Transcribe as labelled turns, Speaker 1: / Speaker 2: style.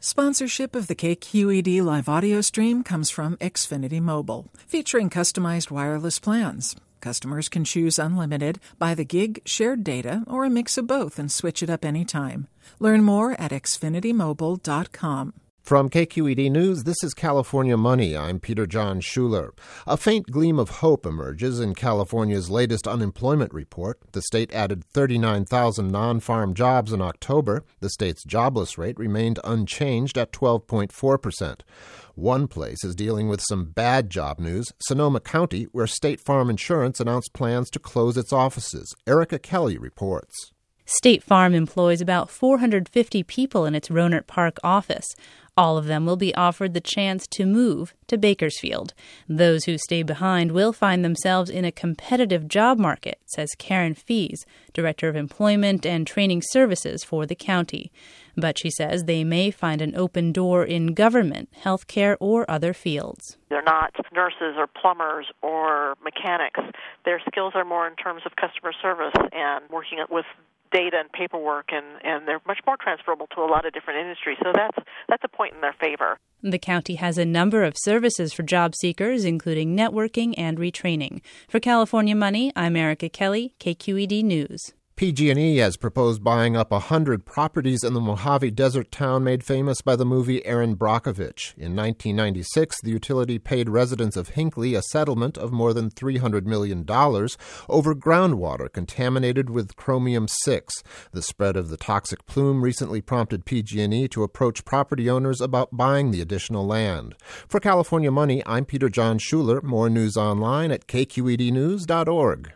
Speaker 1: Sponsorship of the KQED live audio stream comes from Xfinity Mobile, featuring customized wireless plans. Customers can choose unlimited, by the gig, shared data, or a mix of both and switch it up anytime. Learn more at xfinitymobile.com.
Speaker 2: From KQED News, this is California Money. I'm Peter Jon Shuler. A faint gleam of hope emerges in California's latest unemployment report. The state added 39,000 non farm jobs in October. The state's jobless rate remained unchanged at 12.4%. One place is dealing with some bad job news Sonoma County, where State Farm Insurance announced plans to close its offices. Erica Kelly reports.
Speaker 3: State Farm employs about 450 people in its Rohnert Park office. All of them will be offered the chance to move to Bakersfield. Those who stay behind will find themselves in a competitive job market, says Karen Fees, Director of Employment and Training Services for the county. But she says they may find an open door in government, healthcare, or other fields.
Speaker 4: They're not nurses or plumbers or mechanics. Their skills are more in terms of customer service and working with data and paperwork and, and they're much more transferable to a lot of different industries. So that's that's a point in their favor.
Speaker 3: The county has a number of services for job seekers, including networking and retraining. For California Money, I'm Erica Kelly, KQED News.
Speaker 2: PG&E has proposed buying up 100 properties in the Mojave Desert town made famous by the movie Erin Brockovich. In 1996, the utility paid residents of Hinkley a settlement of more than $300 million over groundwater contaminated with chromium-6. The spread of the toxic plume recently prompted PG&E to approach property owners about buying the additional land. For California Money, I'm Peter Jon Shuler. More news online at kqednews.org.